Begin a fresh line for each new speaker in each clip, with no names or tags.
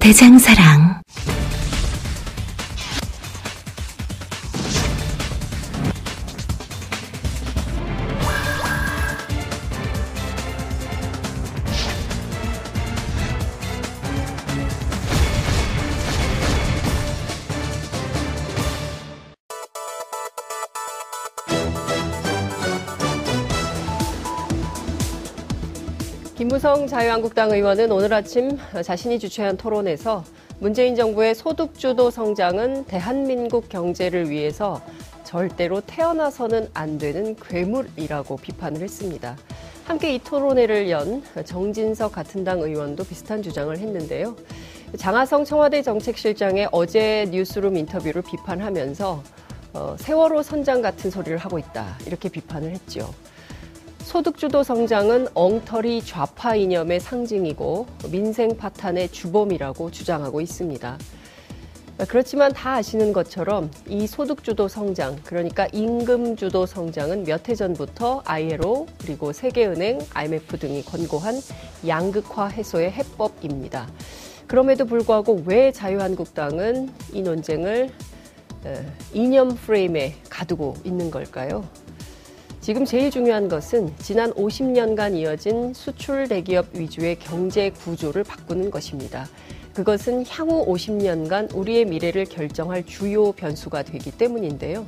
대장사랑.
김무성 자유한국당 의원은 오늘 아침 자신이 주최한 토론에서 문재인 정부의 소득주도 성장은 대한민국 경제를 위해서 절대로 태어나서는 안 되는 괴물이라고 비판을 했습니다. 함께 이 토론회를 연 정진석 같은 당 의원도 비슷한 주장을 했는데요. 장하성 청와대 정책실장의 어제 뉴스룸 인터뷰를 비판하면서 어, 세월호 선장 같은 소리를 하고 있다 이렇게 비판을 했죠. 소득주도 성장은 엉터리 좌파 이념의 상징이고 민생 파탄의 주범이라고 주장하고 있습니다. 그렇지만 다 아시는 것처럼 이 소득주도 성장, 그러니까 임금주도 성장은 몇 해 전부터 ILO 그리고 세계은행, IMF 등이 권고한 양극화 해소의 해법입니다. 그럼에도 불구하고 왜 자유한국당은 이 논쟁을 이념 프레임에 가두고 있는 걸까요? 지금 제일 중요한 것은 지난 50년간 이어진 수출 대기업 위주의 경제 구조를 바꾸는 것입니다. 그것은 향후 50년간 우리의 미래를 결정할 주요 변수가 되기 때문인데요.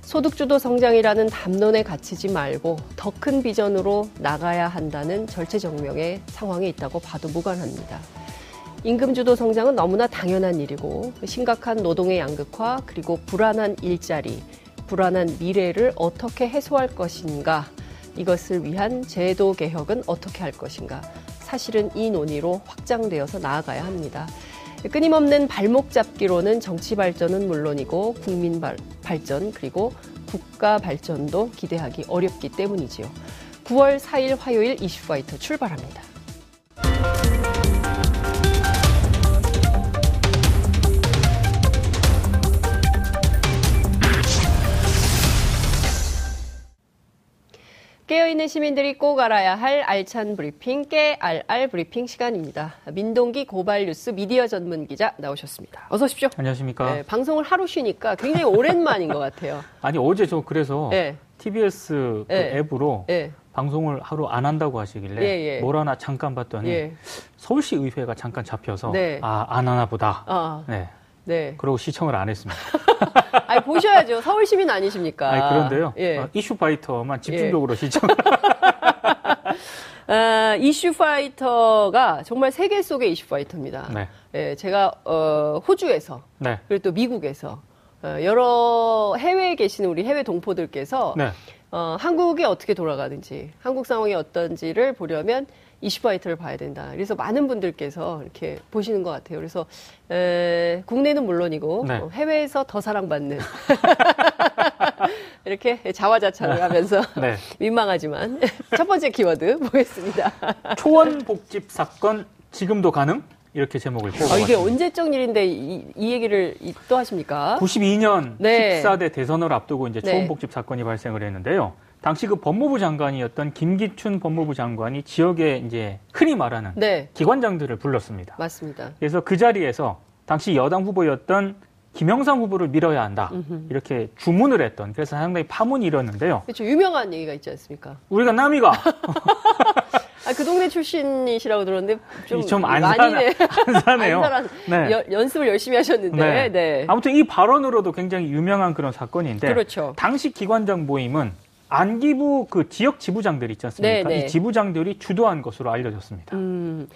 소득주도 성장이라는 담론에 갇히지 말고 더 큰 비전으로 나가야 한다는 절체정명의 상황에 있다고 봐도 무관합니다. 임금주도 성장은 너무나 당연한 일이고 심각한 노동의 양극화 그리고 불안한 일자리 불안한 미래를 어떻게 해소할 것인가, 이것을 위한 제도 개혁은 어떻게 할 것인가, 사실은 이 논의로 확장되어서 나아가야 합니다. 끊임없는 발목 잡기로는 정치 발전은 물론이고 국민 발전 그리고 국가 발전도 기대하기 어렵기 때문이지요. 9월 4일 화요일 이슈파이터 출발합니다. 깨어있는 시민들이 꼭 알아야 할 알찬 브리핑, 깨알알 브리핑 시간입니다. 민동기 고발 뉴스 미디어 전문 기자 나오셨습니다. 어서 오십시오.
안녕하십니까. 네,
방송을 하루 쉬니까 굉장히 오랜만인 것 같아요.
아니, 어제 저 그래서 네. TBS 그 네. 앱으로 네. 방송을 하루 안 한다고 하시길래 예, 예. 뭘 하나 잠깐 봤더니 예. 서울시 의회가 잠깐 잡혀서 네. 아, 안 하나 보다. 아. 네. 네. 그러고 시청을 안 했습니다.
아니, 보셔야죠. 서울 시민 아니십니까?
아니, 그런데요. 예. 어, 이슈 파이터만 집중적으로 예. 시청.
아, 이슈 파이터가 정말 세계 속의 이슈 파이터입니다. 네. 예, 제가 어, 호주에서 네. 그리고 또 미국에서 어, 여러 해외에 계시는 우리 해외 동포들께서 네. 어, 한국이 어떻게 돌아가는지, 한국 상황이 어떤지를 보려면 이슈파이터를 봐야 된다. 그래서 많은 분들께서 이렇게 보시는 것 같아요. 그래서 에, 국내는 물론이고 네. 어, 해외에서 더 사랑받는 이렇게 자화자찬을 하면서 네. 민망하지만 첫 번째 키워드 보겠습니다.
초원 복집 사건 지금도 가능? 이렇게 제목을 뽑아 아,
이게 언제적 일인데 이, 이, 얘기를 또 하십니까?
92년 네. 14대 대선을 앞두고 이제 초원 복집 사건이 발생을 했는데요. 당시 그 법무부 장관이었던 김기춘 법무부 장관이 지역에 이제 흔히 말하는 네. 기관장들을 불렀습니다.
맞습니다.
그래서 그 자리에서 당시 여당 후보였던 김영삼 후보를 밀어야 한다. 이렇게 주문을 했던 그래서 상당히 파문이 일었는데요.
그렇죠. 유명한 얘기가 있지 않습니까?
우리가 남이가
아, 그 동네 출신이시라고 들었는데 좀,
좀안 많이 안 사네요. 안
네. 여, 연습을 열심히 하셨는데. 네. 네.
아무튼 이 발언으로도 굉장히 유명한 그런 사건인데 그렇죠. 당시 기관장 모임은 안기부 그 지역 지부장들 있지 않습니까? 네, 네. 이 지부장들이 주도한 것으로 알려졌습니다. 음,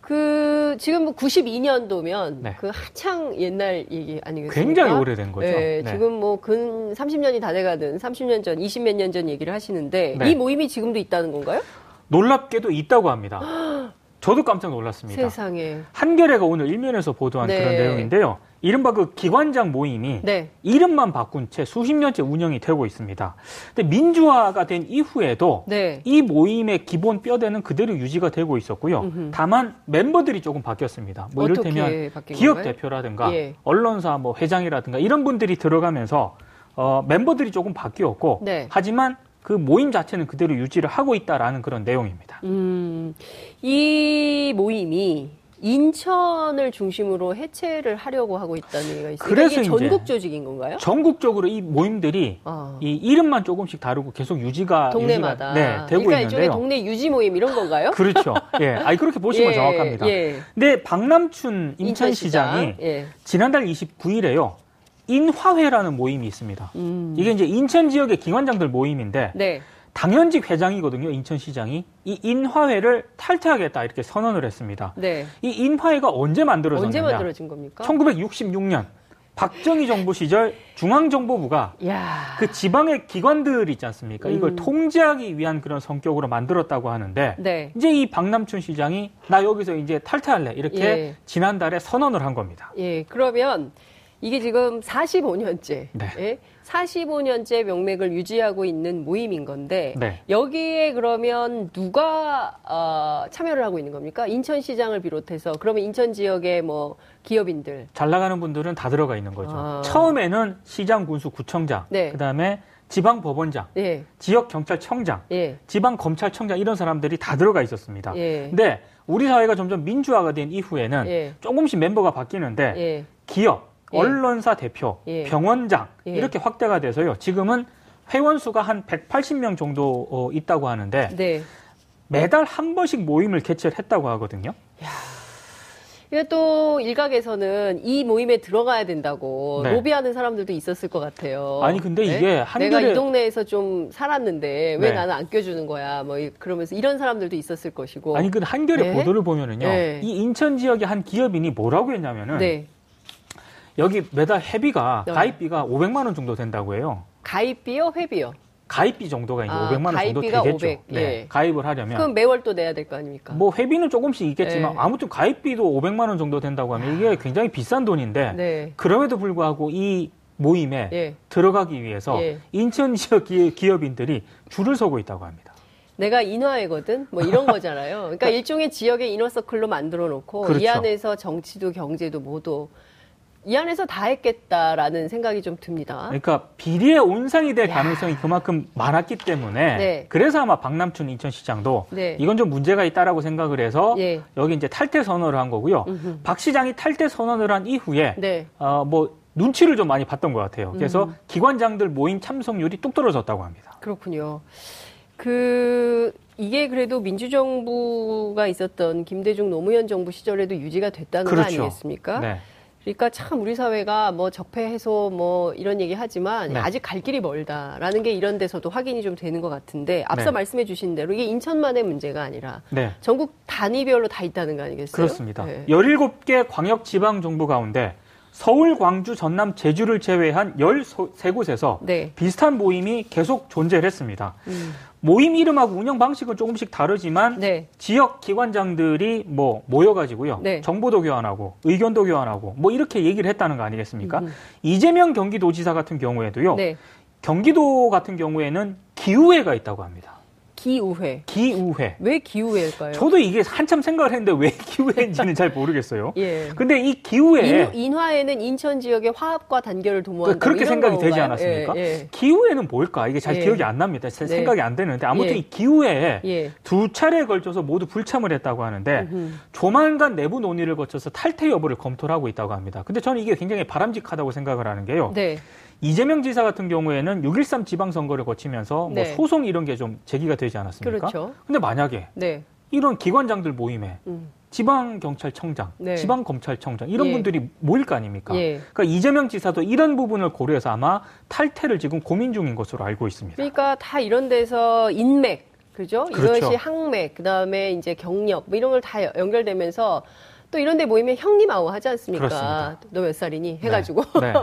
그 지금 뭐 92년도면 네. 그 한창 옛날 얘기 아니겠습니까?
굉장히 오래된 거죠.
네, 네. 지금 뭐 근 30년이 다 돼가든 30년 전, 20몇 년 전 얘기를 하시는데 네. 이 모임이 지금도 있다는 건가요?
놀랍게도 있다고 합니다. 저도 깜짝 놀랐습니다.
세상에.
한겨레가 오늘 일면에서 보도한 네. 그런 내용인데요. 이른바 그 기관장 모임이 네. 이름만 바꾼 채 수십 년째 운영이 되고 있습니다. 근데 민주화가 된 이후에도 네. 이 모임의 기본 뼈대는 그대로 유지가 되고 있었고요. 음흠. 다만 멤버들이 조금 바뀌었습니다. 뭐 이를테면 기업 건가요? 대표라든가 예. 언론사 뭐 회장이라든가 이런 분들이 들어가면서 어, 멤버들이 조금 바뀌었고 네. 하지만 그 모임 자체는 그대로 유지를 하고 있다라는 그런 내용입니다. 음,
이 모임이 인천을 중심으로 해체를 하려고 하고 있다는 얘기가 있어요. 그래서 이게 전국 조직인 건가요?
전국적으로 이 모임들이 어. 이 이름만 조금씩 다르고 계속 유지가
동네마다
유지가, 네, 되고
그러니까
있는데요.
동네 유지 모임 이런 건가요?
그렇죠. 예, 아니 그렇게 보시면 예, 정확합니다. 예. 근데 박남춘 인천시장이 인천 예. 지난달 29일에요. 인화회라는 모임이 있습니다. 음. 이게 이제 인천 지역의 기관장들 모임인데 네. 당연직 회장이거든요. 인천시장이 이 인화회를 탈퇴하겠다 이렇게 선언을 했습니다. 네. 이 인화회가 언제 만들어졌느냐?
언제 만들어진 겁니까?
1966년 박정희 정부 시절 중앙정보부가 야. 그 지방의 기관들 있지 않습니까? 음. 이걸 통제하기 위한 그런 성격으로 만들었다고 하는데 네. 이제 이 박남춘 시장이 나 여기서 이제 탈퇴할래 이렇게 예. 지난달에 선언을 한 겁니다.
예, 그러면 이게 지금 45년째, 네. 예? 45년째 명맥을 유지하고 있는 모임인 건데 네. 여기에 그러면 누가 어, 참여를 하고 있는 겁니까? 인천시장을 비롯해서 그러면 인천 지역의 뭐 기업인들
잘 나가는 분들은 다 들어가 있는 거죠. 아. 처음에는 시장 군수 구청장, 네. 그다음에 지방 법원장, 예. 지역 경찰청장, 예. 지방 검찰청장 이런 사람들이 다 들어가 있었습니다. 예. 근데 우리 사회가 점점 민주화가 된 이후에는 예. 조금씩 멤버가 바뀌는데 예. 기업 예. 언론사 대표, 예. 병원장 예. 이렇게 확대가 돼서요. 지금은 회원 수가 한 180명 정도 어, 있다고 하는데 네. 매달 한 번씩 모임을 개최를 했다고 하거든요. 야.
이게 또 일각에서는 이 모임에 들어가야 된다고 네. 로비하는 사람들도 있었을 것 같아요.
아니 근데 네? 이게 한겨레...
내가 이 동네에서 좀 살았는데 왜 네. 나는 안 껴주는 거야? 뭐 그러면서 이런 사람들도 있었을 것이고.
아니 그 한겨레 네. 보도를 보면은요, 네. 이 인천 지역의 한 기업인이 뭐라고 했냐면은 네. 여기 매달 회비가 네. 가입비가 500만 원 정도 된다고 해요.
가입비요, 회비요?
가입비 정도가 이제 아, 500만 원 정도 되겠죠. 500, 네. 예. 가입을 하려면
그럼 매월 또 내야 될 거 아닙니까?
뭐 회비는 조금씩 있겠지만 네. 아무튼 가입비도 500만 원 정도 된다고 하면 이게 굉장히 비싼 돈인데 네. 그럼에도 불구하고 이 모임에 예. 들어가기 위해서 예. 인천 지역 기업인들이 줄을 서고 있다고 합니다.
내가 인화회거든 뭐 이런 거잖아요. 그러니까 일종의 지역의 인어서클로 만들어 놓고 그렇죠. 이 안에서 정치도 경제도 모두 이 안에서 다 했겠다라는 생각이 좀 듭니다.
그러니까 비리의 온상이 될 야. 가능성이 그만큼 많았기 때문에 네. 그래서 아마 박남춘 인천시장도 네. 이건 좀 문제가 있다라고 생각을 해서 네. 여기 이제 탈퇴 선언을 한 거고요. 음흠. 박 시장이 탈퇴 선언을 한 이후에 네. 어 뭐 눈치를 좀 많이 봤던 것 같아요. 그래서 음. 기관장들 모임 참석률이 뚝 떨어졌다고 합니다.
그렇군요. 그 이게 그래도 민주정부가 있었던 김대중 노무현 정부 시절에도 유지가 됐다는 그렇죠. 거 아니겠습니까? 네. 그러니까 참 우리 사회가 뭐 적폐 해소 뭐 이런 얘기 하지만 네. 아직 갈 길이 멀다라는 게 이런 데서도 확인이 좀 되는 것 같은데 앞서 네. 말씀해 주신 대로 이게 인천만의 문제가 아니라 네. 전국 단위별로 다 있다는 거 아니겠어요?
그렇습니다. 네. 17개 광역 지방 정부 가운데 서울, 광주, 전남, 제주를 제외한 13곳에서 네. 비슷한 모임이 계속 존재를 했습니다. 음. 모임 이름하고 운영 방식은 조금씩 다르지만 네. 지역 기관장들이 뭐 모여가지고요 네. 정보도 교환하고 의견도 교환하고 뭐 이렇게 얘기를 했다는 거 아니겠습니까? 음. 이재명 경기도지사 같은 경우에도요 네. 경기도 같은 경우에는 기후회가 있다고 합니다.
기우회.
기우회.
왜 기우회일까요?
저도 이게 한참 생각을 했는데 왜 기우회인지는 잘 모르겠어요. 예. 근데 이 기우회
인, 화에는 인천 지역의 화합과 단결을 도모한다.
그렇게 생각이 되지 않았습니까? 예, 예. 기우회는 뭘까? 이게 잘 예. 기억이 안 납니다. 네. 생각이 안 되는데 아무튼 예. 이 기우회에 예. 두 차례에 걸쳐서 모두 불참을 했다고 하는데 음흠. 조만간 내부 논의를 거쳐서 탈퇴 여부를 검토를 하고 있다고 합니다. 근데 저는 이게 굉장히 바람직하다고 생각을 하는 게요. 네. 이재명 지사 같은 경우에는 6.13 지방선거를 거치면서 뭐 네. 소송 이런 게 좀 제기가 되지 않았습니까? 그렇죠. 근데 만약에 네. 이런 기관장들 모임에 음. 지방 경찰청장, 네. 지방 검찰청장 이런 예. 분들이 모일 거 아닙니까? 예. 그러니까 이재명 지사도 이런 부분을 고려해서 아마 탈퇴를 지금 고민 중인 것으로 알고 있습니다.
그러니까 다 이런 데서 인맥, 그죠? 그렇죠. 이것이 항맥, 그다음에 이제 경력 뭐 이런 걸 다 연결되면서 또 이런 데 모이면 형님 아우 하지 않습니까? 너 몇 살이니? 해가지고. 네. 네.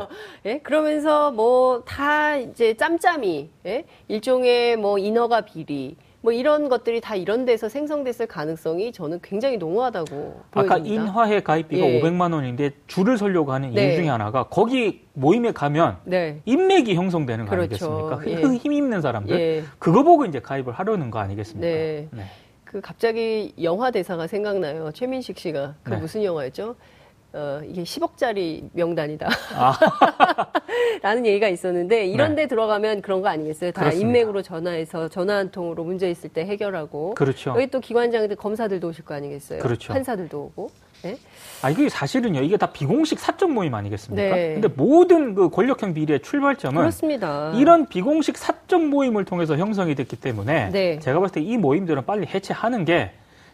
예? 그러면서 뭐 다 이제 짬짬이, 예? 일종의 뭐 인허가 비리, 뭐 이런 것들이 다 이런 데서 생성됐을 가능성이 저는 굉장히 농후하다고
보여집니다. 아까 인화해 가입비가 예. 500만 원인데 줄을 서려고 하는 네. 이유 중에 하나가 거기 모임에 가면 네. 인맥이 형성되는 거 그렇죠. 아니겠습니까? 예. 힘 있는 사람들 예. 그거 보고 이제 가입을 하려는 거 아니겠습니까? 네.
네. 그 갑자기 영화 대사가 생각나요. 최민식 씨가 그 네. 무슨 영화였죠? 어, 이게 10억짜리 명단이다. 아. 라는 얘기가 있었는데, 이런데 네. 들어가면 그런 거 아니겠어요? 다 그렇습니다. 인맥으로 전화해서 전화 한 통으로 문제 있을 때 해결하고. 그렇죠. 여기 또 기관장들, 검사들도 오실 거 아니겠어요? 그렇죠. 판사들도 오고. 네?
아, 이게 사실은요, 이게 다 비공식 사적 모임 아니겠습니까? 네. 근데 모든 그 권력형 비리의 출발점은 그렇습니다. 이런 비공식 사적 모임을 통해서 형성이 됐기 때문에 네. 제가 봤을 때 이 모임들은 빨리 해체하는 게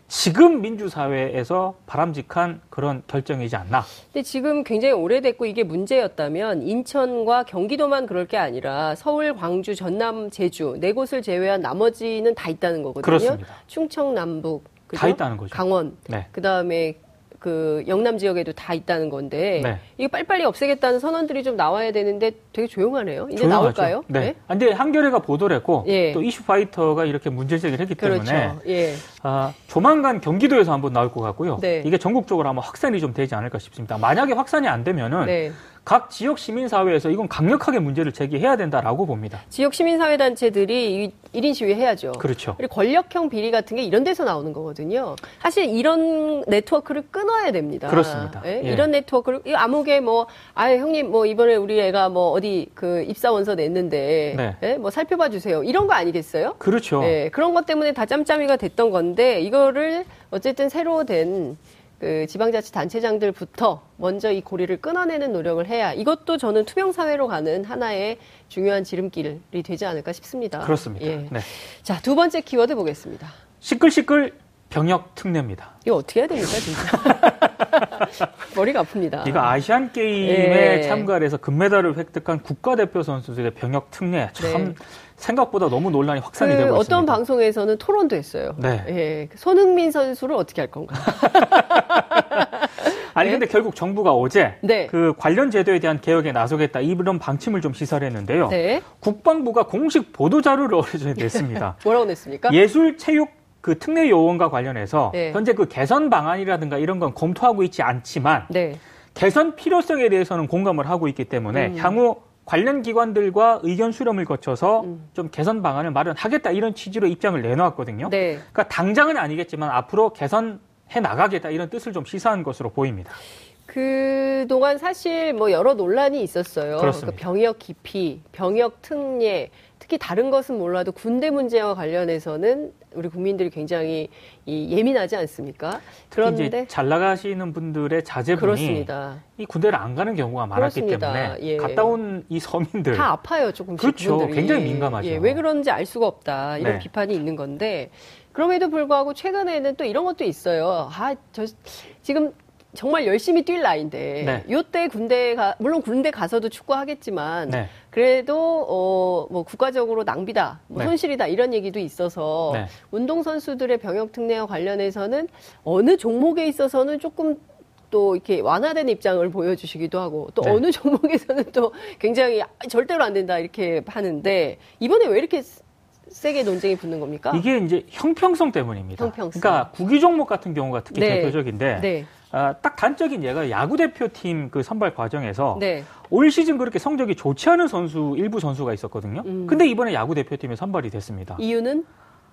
지금 민주사회에서 바람직한 그런 결정이지 않나.
근데 지금 굉장히 오래됐고 이게 문제였다면 인천과 경기도만 그럴 게 아니라 서울, 광주, 전남, 제주 네 곳을 제외한 나머지는 다 있다는 거거든요.
그렇습니다.
충청 남북
그죠? 다 있다는 거죠.
강원. 네. 그 다음에 그 영남 지역에도 다 있다는 건데 네. 이게 빨리빨리 없애겠다는 선언들이 좀 나와야 되는데 되게 조용하네요. 이제 조용하죠. 나올까요?
네. 네. 아, 근데 한겨레가 보도를 했고 예. 또 이슈파이터가 이렇게 문제 제기를 했기 그렇죠. 때문에 예. 아, 조만간 경기도에서 한번 나올 것 같고요. 네. 이게 전국적으로 아마 확산이 좀 되지 않을까 싶습니다. 만약에 확산이 안 되면은 네. 각 지역 시민사회에서 이건 강력하게 문제를 제기해야 된다라고 봅니다.
지역 시민사회단체들이 1인 시위 해야죠.
그렇죠.
그리고 권력형 비리 같은 게 이런 데서 나오는 거거든요. 사실 이런 네트워크를 끊어야 됩니다.
그렇습니다. 예?
예. 이런 네트워크를, 아무개 뭐, 아 형님 뭐 이번에 우리 애가 뭐 어디 그 입사 원서 냈는데, 네. 예? 뭐 살펴봐 주세요. 이런 거 아니겠어요?
그렇죠.
예. 그런 것 때문에 다 짬짬이가 됐던 건데, 이거를 어쨌든 새로 된 그 지방자치단체장들부터 먼저 이 고리를 끊어내는 노력을 해야 이것도 저는 투명 사회로 가는 하나의 중요한 지름길이 되지 않을까 싶습니다.
그렇습니다. 예. 네.
자, 두 번째 키워드 보겠습니다.
시끌시끌 병역 특례입니다.
이거 어떻게 해야 됩니까, 진짜? 머리가 아픕니다.
이거 아시안 게임에 예. 참가를 해서 금메달을 획득한 국가대표 선수들의 병역 특례 참 네. 생각보다 너무 논란이 확산이 그 되고
있습니다. 어떤 방송에서는 토론도 했어요. 네. 예. 손흥민 선수를 어떻게 할 건가?
아니 네? 근데 결국 정부가 어제 네. 그 관련 제도에 대한 개혁에 나서겠다 이런 방침을 좀 시사했는데요. 네. 국방부가 공식 보도 자료를 어제 냈습니다.
뭐라고 냈습니까?
예술 체육 그 특례 요원과 관련해서 네. 현재 그 개선 방안이라든가 이런 건 검토하고 있지 않지만 네. 개선 필요성에 대해서는 공감을 하고 있기 때문에 음. 향후 관련 기관들과 의견 수렴을 거쳐서 음. 좀 개선 방안을 마련하겠다 이런 취지로 입장을 내놓았거든요. 네. 그러니까 당장은 아니겠지만 앞으로 개선해 나가겠다 이런 뜻을 좀 시사한 것으로 보입니다.
그 동안 사실 뭐 여러 논란이 있었어요. 그렇습니다. 그 병역 기피, 병역 특례, 특히 다른 것은 몰라도 군대 문제와 관련해서는 우리 국민들이 굉장히 이 예민하지 않습니까?
그런데 잘 나가시는 분들의 자제분이 그렇습니다. 이 군대를 안 가는 경우가 많았기 그렇습니다. 때문에 예. 갔다 온 이 서민들
다 아파요 조금씩
그렇죠.
분들이.
굉장히 민감하죠.
예, 왜 그런지 알 수가 없다 이런 네. 비판이 있는 건데 그럼에도 불구하고 최근에는 또 이런 것도 있어요. 아, 저 지금 정말 열심히 뛸 나이인데 네. 요때 군대 가 물론 군대 가서도 축구하겠지만 네. 그래도 어뭐 국가적으로 낭비다 뭐 네. 손실이다 이런 얘기도 있어서 네. 운동 선수들의 병역 특례와 관련해서는 어느 종목에 있어서는 조금 또 이렇게 완화된 입장을 보여주시기도 하고 또 네. 어느 종목에서는 또 굉장히 절대로 안 된다 이렇게 하는데 이번에 왜 이렇게 세게 논쟁이 붙는 겁니까?
이게 이제 형평성 때문입니다. 형평성. 그러니까 구기 종목 같은 경우가 특히 네. 대표적인데 네. 아, 딱 단적인 예가 야구 대표팀 그 선발 과정에서 네. 올 시즌 그렇게 성적이 좋지 않은 선수 일부 선수가 있었거든요. 음. 근데 이번에 야구 대표팀에 선발이 됐습니다.
이유는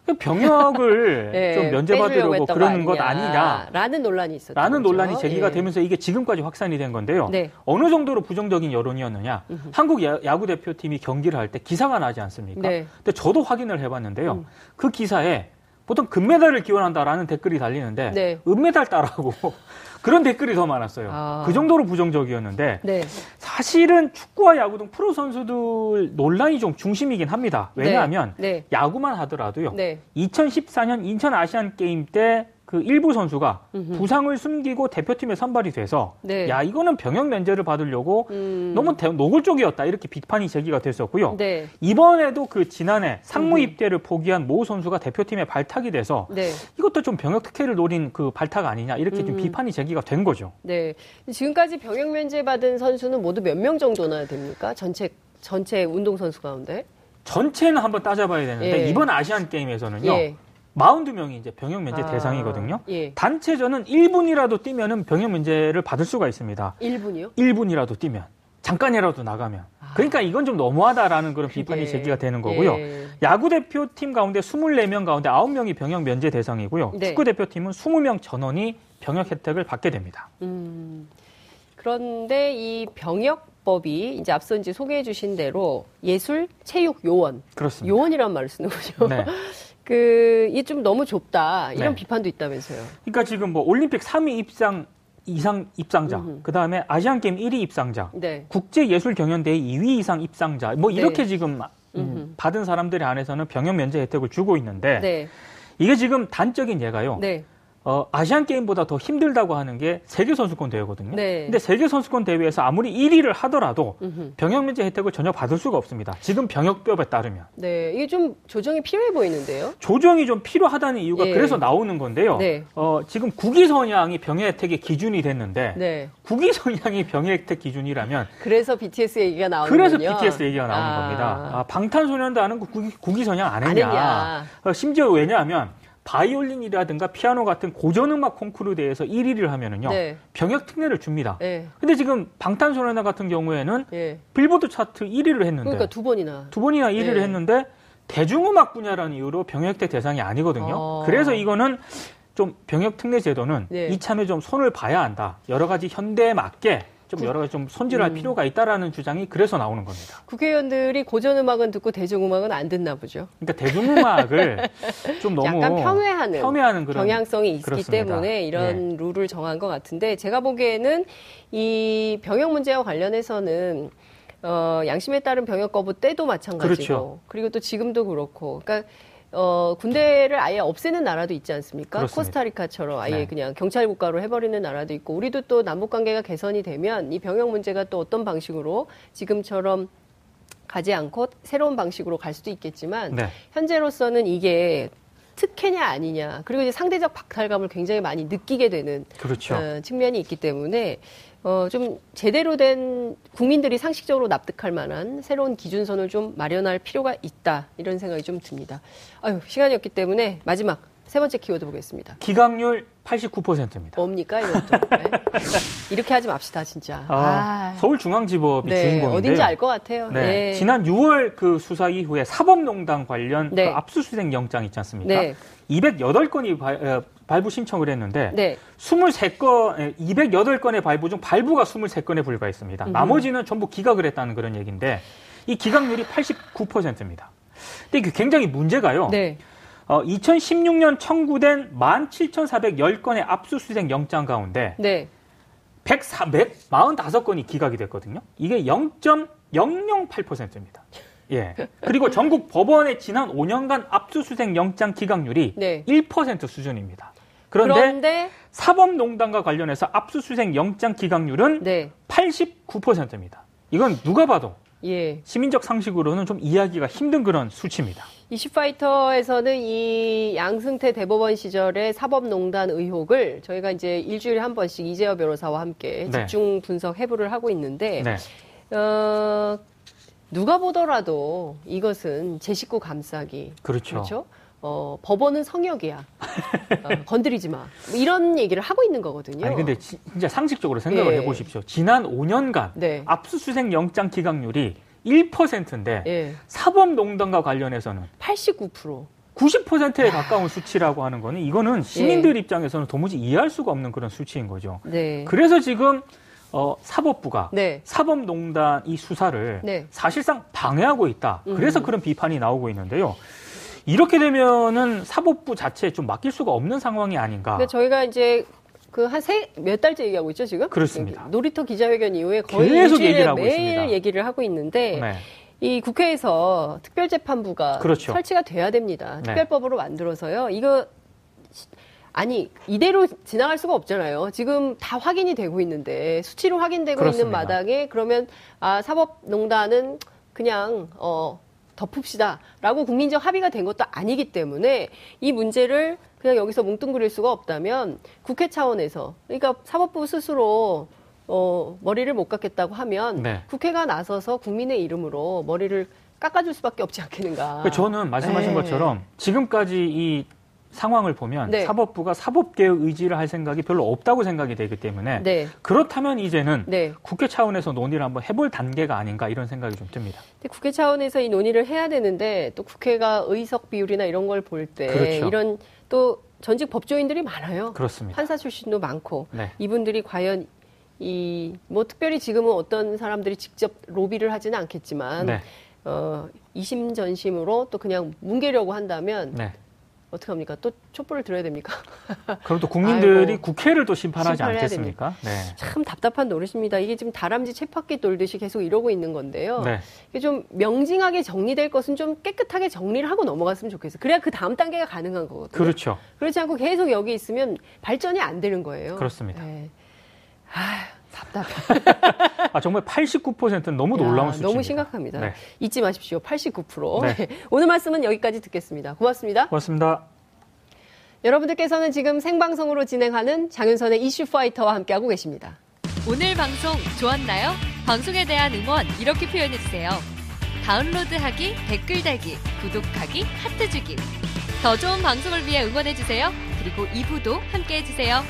그 병역을 네, 좀 면제받으려고 그러는 것 아니냐.
라는 논란이 있었죠.
라는 논란이 제기가 예. 되면서 이게 지금까지 확산이 된 건데요. 네. 어느 정도로 부정적인 여론이었느냐. 음흠. 한국 야구 대표팀이 경기를 할 때 기사가 나지 않습니까? 네. 근데 저도 확인을 해봤는데요. 음. 그 기사에 보통 금메달을 기원한다라는 댓글이 달리는데 네. 은메달 따라고 그런 댓글이 더 많았어요. 아. 그 정도로 부정적이었는데 네. 사실은 축구와 야구 등 프로 선수들 논란이 좀 중심이긴 합니다. 왜냐하면 네. 네. 야구만 하더라도요. 2014년 인천 아시안 게임 때 그 일부 선수가 음흠. 부상을 숨기고 대표팀에 선발이 돼서 네. 야 이거는 병역 면제를 받으려고 음. 너무 대, 노골적이었다 이렇게 비판이 제기가 됐었고요. 네. 이번에도 그 지난해 상무 입대를 포기한 모 선수가 대표팀에 발탁이 돼서 네. 이것도 좀 병역 특혜를 노린 그 발탁 아니냐 이렇게 음. 좀 비판이 제기가 된 거죠.
네. 지금까지 병역 면제 받은 선수는 모두 몇 명 정도나 됩니까? 전체 전체 운동 선수 가운데?
전체는 한번 따져봐야 되는데 예. 이번 아시안 게임에서는요. 예. 42명이 이제 병역 면제 아, 대상이거든요. 예. 단체전은 1분이라도 뛰면은 병역 면제를 받을 수가 있습니다.
1분이요?
1분이라도 뛰면. 잠깐이라도 나가면. 아. 그러니까 이건 좀 너무하다라는 그런 비판이 제기가 되는 거고요. 예. 야구 대표팀 가운데 24명 가운데 9명이 병역 면제 대상이고요. 네. 축구 대표팀은 20명 전원이 병역 혜택을 받게 됩니다. 음,
그런데 이 병역 법이 이제 앞서 이제 소개해 주신 대로 예술, 체육, 요원.
그렇습니다.
요원이란 말을 쓰는군요. 네. 그, 이게 좀 너무 좁다. 이런 네. 비판도 있다면서요.
그러니까 지금 뭐 올림픽 3위 입상 이상 입상자, 그 다음에 아시안 게임 1위 입상자, 네. 국제 예술 경연대회 2위 이상 입상자, 뭐 네. 이렇게 네. 지금 음, 받은 사람들에 한해서는 병역 면제 혜택을 주고 있는데 네. 이게 지금 단적인 예가요. 네. 어, 아시안 게임보다 더 힘들다고 하는 게 세계 선수권 대회거든요. 네. 근데 세계 선수권 대회에서 아무리 1위를 하더라도 병역 면제 혜택을 전혀 받을 수가 없습니다. 지금 병역법에 따르면.
네, 이게 좀 조정이 필요해 보이는데요.
조정이 좀 필요하다는 이유가 예. 그래서 나오는 건데요. 네. 어, 지금 국위 선양이 병역 혜택의 기준이 됐는데 네. 국위 선양이 병역 혜택 기준이라면
그래서 BTS 얘기가 나오는
그래서 BTS 얘기가 나오는 아. 겁니다. 아, 하는 국위, 국위 선양 안 했냐? 안 했냐. 어, 심지어 왜냐하면 바이올린이라든가 피아노 같은 고전음악 콩쿠르 대회에서 1위를 하면은요 네. 병역 특례를 줍니다. 네. 근데 지금 방탄소년단 같은 경우에는 네. 빌보드 차트 1위를 했는데
그러니까 두 번이나
두 번이나 1위를 네. 했는데 대중음악 분야라는 이유로 병역 혜택 대상이 아니거든요. 어. 그래서 이거는 좀 병역 특례 제도는 네. 이참에 좀 손을 봐야 한다. 여러 가지 현대에 맞게 좀 여러 가지 좀 손질할 음. 필요가 있다라는 주장이 그래서 나오는 겁니다.
국회의원들이 고전 음악은 듣고 대중 음악은 안 듣나 보죠.
그러니까 대중 음악을 좀 너무
약간 폄훼하는,
혐오하는 그런
경향성이 있기 그렇습니다. 때문에 이런 예. 룰을 정한 것 같은데 제가 보기에는 이 병역 문제와 관련해서는 어, 양심에 따른 병역 거부 때도 마찬가지고 그렇죠. 그리고 또 지금도 그렇고 그러니까 어, 군대를 아예 없애는 나라도 있지 않습니까? 그렇습니다. 코스타리카처럼 아예 네. 그냥 경찰 국가로 해버리는 나라도 있고 우리도 또 남북 관계가 개선이 되면 이 병역 문제가 또 어떤 방식으로 지금처럼 가지 않고 새로운 방식으로 갈 수도 있겠지만 네. 현재로서는 이게 특혜냐 아니냐 그리고 이제 상대적 박탈감을 굉장히 많이 느끼게 되는
그렇죠.
어, 측면이 있기 때문에 어, 좀 제대로 된 국민들이 상식적으로 납득할 만한 새로운 기준선을 좀 마련할 필요가 있다. 이런 생각이 좀 듭니다. 아유, 시간이 없기 때문에 마지막 세 번째 키워드 보겠습니다.
기각률 89%입니다.
뭡니까, 이것도? 네. 이렇게 하지 맙시다, 진짜. 아,
아. 서울중앙지법이 네, 주인공인데
어딘지 알 것 같아요.
네. 네. 지난 6월 그 수사 이후에 사법농단 관련 네. 그 압수수색 영장 있지 않습니까? 네. 208건이 발, 발부 신청을 했는데 네. 23건, 208건의 발부 중 발부가 23건에 불과했습니다. 음. 나머지는 전부 기각을 했다는 그런 얘기인데 이 기각률이 89%입니다. 근데 이게 굉장히 문제가요. 네. 어, 2016년 청구된 17,410건의 압수수색 영장 가운데 네. 104, 145건이 기각이 됐거든요. 이게 0.008%입니다. 예. 그리고 전국 법원의 지난 5년간 압수수색 영장 기각률이 네. 1% 수준입니다. 그런데, 그런데, 사법농단과 관련해서 압수수색 영장 기각률은 네. 89%입니다. 이건 누가 봐도 예. 시민적 상식으로는 좀 이해하기가 힘든 그런 수치입니다.
이슈파이터에서는 이 양승태 대법원 시절의 사법농단 의혹을 저희가 이제 일주일에 한 번씩 이재호 변호사와 함께 네. 집중 분석 해부를 하고 있는데 네. 어, 누가 보더라도 이것은 제 식구 감싸기
그렇죠.
그렇죠? 어, 법원은 성역이야. 어, 건드리지 마. 뭐 이런 얘기를 하고 있는 거거든요.
아니, 근데 지, 진짜 상식적으로 생각을 예. 해보십시오. 지난 5년간 네. 압수수색 영장 기각률이 1%인데 예. 사법농단과 관련해서는
89%.
90%에 가까운 수치라고 하는 거는 이거는 시민들 예. 입장에서는 도무지 이해할 수가 없는 그런 수치인 거죠. 네. 그래서 지금 어, 사법부가 네. 사법농단 이 수사를 네. 사실상 방해하고 있다. 그래서 음. 그런 비판이 나오고 있는데요. 이렇게 되면은 사법부 자체에 좀 맡길 수가 없는 상황이 아닌가.
근데 저희가 이제 그한세몇 달째 얘기하고 있죠 지금?
그렇습니다.
놀이터 기자회견 이후에 거의 계속 얘기를 하고 매일 있습니다. 얘기를 하고 있는데 네. 이 국회에서 특별재판부가 그렇죠. 설치가 돼야 됩니다. 네. 특별법으로 만들어서요. 이거 아니 이대로 지나갈 수가 없잖아요. 지금 다 확인이 되고 있는데 수치로 확인되고 그렇습니다. 있는 마당에 그러면 아 사법농단은 그냥 어 덮읍시다라고 국민적 합의가 된 것도 아니기 때문에 이 문제를 그냥 여기서 뭉뚱그릴 수가 없다면 국회 차원에서 그러니까 사법부 스스로 어, 머리를 못 깎겠다고 하면 네. 국회가 나서서 국민의 이름으로 머리를 깎아줄 수밖에 없지 않겠는가.
그 저는 말씀하신 네. 것처럼 지금까지 이 상황을 보면 네. 사법부가 사법개혁 의지를 할 생각이 별로 없다고 생각이 되기 때문에 네. 그렇다면 이제는 네. 국회 차원에서 논의를 한번 해볼 단계가 아닌가 이런 생각이 좀 듭니다.
국회 차원에서 이 논의를 해야 되는데 또 국회가 의석 비율이나 이런 걸 볼때 그렇죠. 이런 또 전직 법조인들이 많아요.
그렇습니다.
판사 출신도 많고 네. 이분들이 과연 이 뭐 특별히 지금은 어떤 사람들이 직접 로비를 하지는 않겠지만 네. 어, 이심 전심으로 또 그냥 뭉개려고 한다면 네. 어떻게 합니까? 또 촛불을 들어야 됩니까?
그럼 또 국민들이 아이고, 국회를 또 심판하지 않겠습니까?
네. 참 답답한 노릇입니다. 이게 지금 다람쥐 쳇바퀴 돌듯이 계속 이러고 있는 건데요. 네. 이게 좀 명징하게 정리될 것은 좀 깨끗하게 정리를 하고 넘어갔으면 좋겠어요. 그래야 그 다음 단계가 가능한 거거든요.
그렇죠.
그렇지 않고 계속 여기 있으면 발전이 안 되는 거예요.
그렇습니다. 네.
아, 답답해.
아, 정말 89%는 너무 놀라운 수치입니다.
너무 심각합니다. 네. 잊지 마십시오. 89%. 네. 네. 오늘 말씀은 여기까지 듣겠습니다. 고맙습니다.
고맙습니다.
여러분들께서는 지금 생방송으로 진행하는 장윤선의 이슈 파이터와 함께하고 계십니다.
오늘 방송 좋았나요? 방송에 대한 응원 이렇게 표현해주세요. 다운로드하기, 댓글 달기, 구독하기, 하트 주기. 더 좋은 방송을 위해 응원해주세요. 그리고 2부도 함께해주세요.